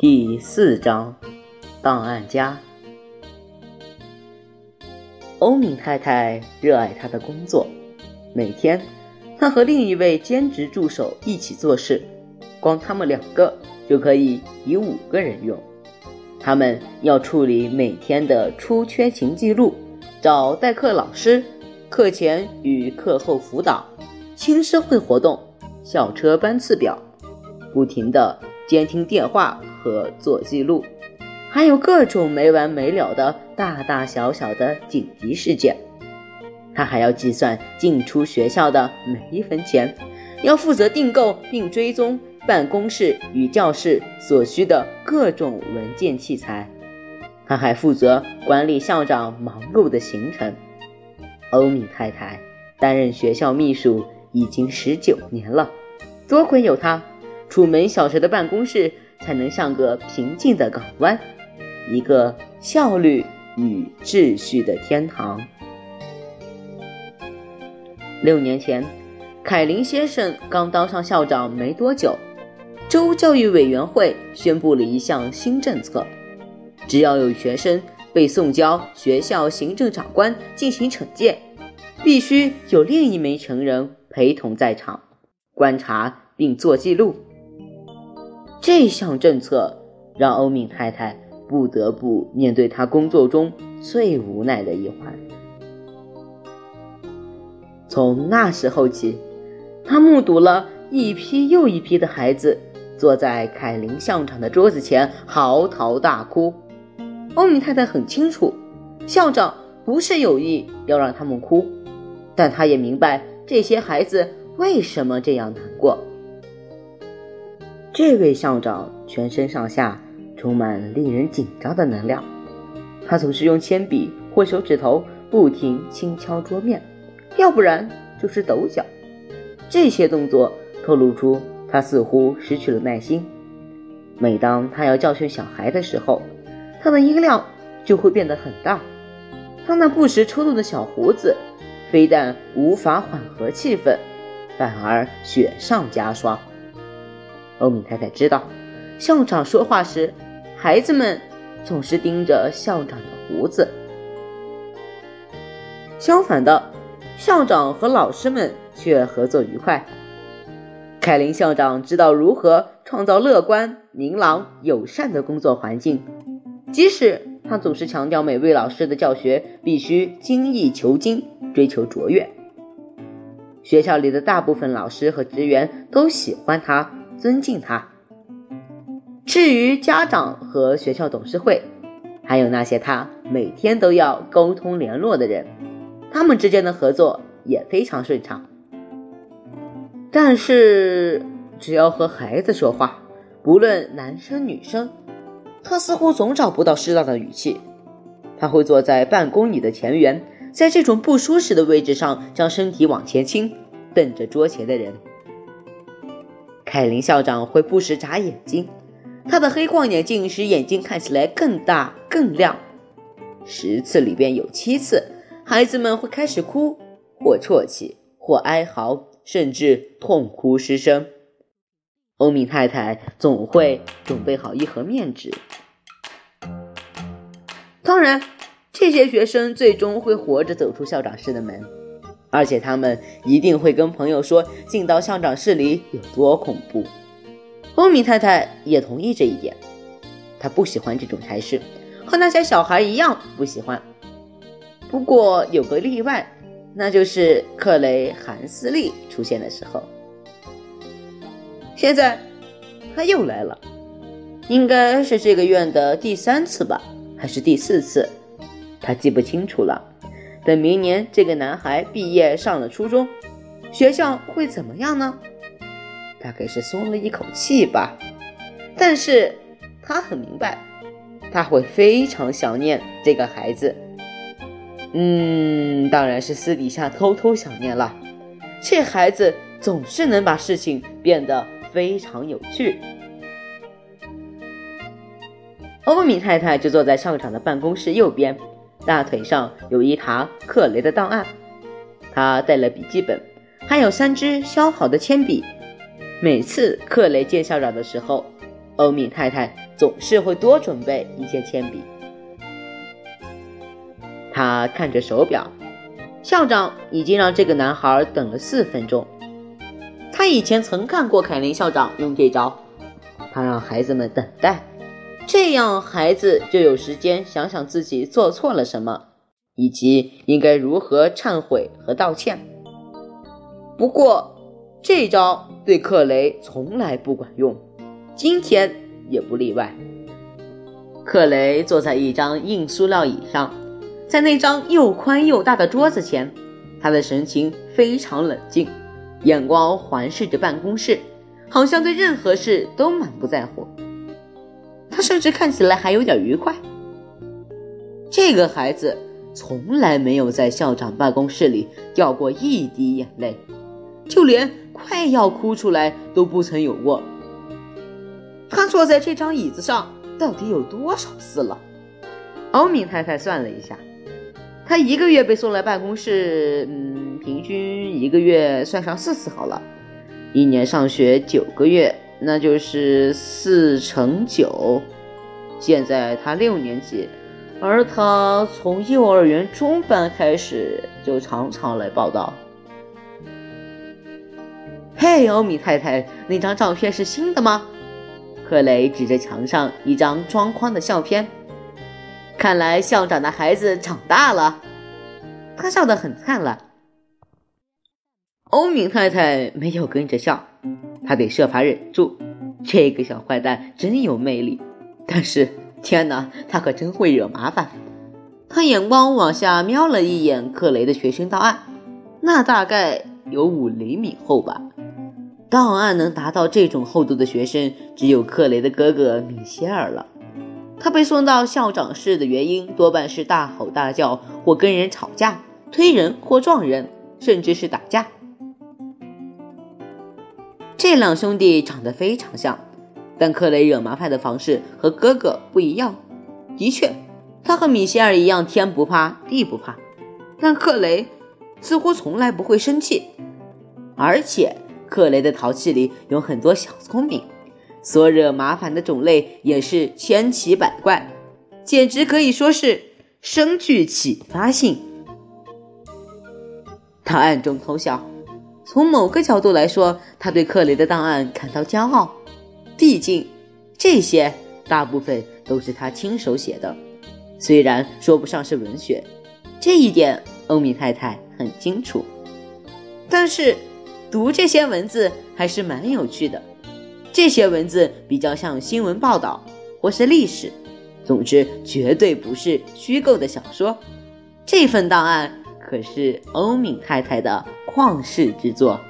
第四章，档案夹。欧敏太太热爱她的工作，每天她和另一位兼职助手一起做事，光他们两个就可以以五个人用。他们要处理每天的出缺勤记录，找代课老师，课前与课后辅导，青社会活动，校车班次表，不停的监听电话。和做记录，还有各种没完没了的大大小小的紧急事件。他还要计算进出学校的每一分钱，要负责订购并追踪办公室与教室所需的各种文件器材。他还负责管理校长忙碌的行程。欧米太太担任学校秘书已经十九年了，多亏有他，楚门小学的办公室。才能像个平静的港湾，一个效率与秩序的天堂。六年前，凯林先生刚当上校长没多久，州教育委员会宣布了一项新政策：只要有学生被送交学校行政长官进行惩戒，必须有另一名成人陪同在场，观察并做记录。这项政策让欧敏太太不得不面对她工作中最无奈的一环。从那时候起，她目睹了一批又一批的孩子坐在凯林校长的桌子前嚎啕大哭。欧敏太太很清楚，校长不是有意要让他们哭，但她也明白这些孩子为什么这样难过。这位校长全身上下充满令人紧张的能量，他总是用铅笔或手指头不停轻敲桌面，要不然就是抖脚。这些动作透露出他似乎失去了耐心。每当他要教训小孩的时候，他的音量就会变得很大。他那不时抽动的小胡子，非但无法缓和气氛，反而雪上加霜。欧米太太知道，校长说话时，孩子们总是盯着校长的胡子。相反的，校长和老师们却合作愉快。凯林校长知道如何创造乐观、明朗、友善的工作环境，即使他总是强调每位老师的教学必须精益求精，追求卓越。学校里的大部分老师和职员都喜欢他。尊敬他。至于家长和学校董事会，还有那些他每天都要沟通联络的人，他们之间的合作也非常顺畅。但是，只要和孩子说话，不论男生女生，他似乎总找不到适当的语气。他会坐在办公椅的前缘，在这种不舒适的位置上，将身体往前倾，瞪着桌前的人。凯林校长会不时眨眼睛，他的黑框眼镜使眼睛看起来更大更亮。十次里边有七次，孩子们会开始哭，或啜泣，或哀嚎，甚至痛哭失声。欧米太太总会准备好一盒面纸。当然，这些学生最终会活着走出校长室的门。而且他们一定会跟朋友说进到校长室里有多恐怖。欧米太太也同意这一点，她不喜欢这种差事，和那些小孩一样不喜欢。不过有个例外，那就是克雷·韩斯利出现的时候。现在他又来了，应该是这个院的第三次吧，还是第四次？他记不清楚了。等明年这个男孩毕业上了初中，学校会怎么样呢？大概是松了一口气吧。但是他很明白，他会非常想念这个孩子。嗯，当然是私底下偷偷想念了。这孩子总是能把事情变得非常有趣。欧米太太就坐在校长的办公室右边。大腿上有一沓克雷的档案，他带了笔记本，还有三支削好的铅笔。每次克雷见校长的时候，欧敏太太总是会多准备一些铅笔。他看着手表，校长已经让这个男孩等了四分钟。他以前曾看过凯林校长用这招，他让孩子们等待，这样孩子就有时间想想自己做错了什么，以及应该如何忏悔和道歉。不过，这招对克雷从来不管用，今天也不例外。克雷坐在一张硬塑料椅上，在那张又宽又大的桌子前，他的神情非常冷静。眼光环视着办公室，好像对任何事都满不在乎。甚至看起来还有点愉快。这个孩子从来没有在校长办公室里掉过一滴眼泪，就连快要哭出来都不曾有过。他坐在这张椅子上到底有多少次了？欧敏太太算了一下，他一个月被送来办公室，嗯。平均一个月算上四次好了，一年上学九个月，那就是四乘九。现在他六年级，而他从幼儿园中班开始就常常来报道。嘿，欧米太太，那张照片是新的吗？克雷指着墙上一张装框的相片。看来校长的孩子长大了。他笑得很灿烂。欧米太太没有跟着笑，他得设法忍住。这个小坏蛋真有魅力，但是天哪，他可真会惹麻烦。他眼光往下瞄了一眼克雷的学生档案，那大概有五厘米厚吧。档案能达到这种厚度的学生，只有克雷的哥哥米歇尔了。他被送到校长室的原因，多半是大吼大叫，或跟人吵架、推人或撞人，甚至是打架。这两兄弟长得非常像，但克雷惹麻烦的方式和哥哥不一样。的确，他和米歇尔一样天不怕地不怕，但克雷似乎从来不会生气。而且，克雷的淘气里有很多小聪明，所惹麻烦的种类也是千奇百怪，简直可以说是深具启发性。他暗中偷笑。从某个角度来说，他对克雷的档案感到骄傲，毕竟这些大部分都是他亲手写的，虽然说不上是文学，这一点欧米太太很清楚。但是读这些文字还是蛮有趣的，这些文字比较像新闻报道或是历史，总之绝对不是虚构的小说。这份档案可是欧敏太太的。旷世之作。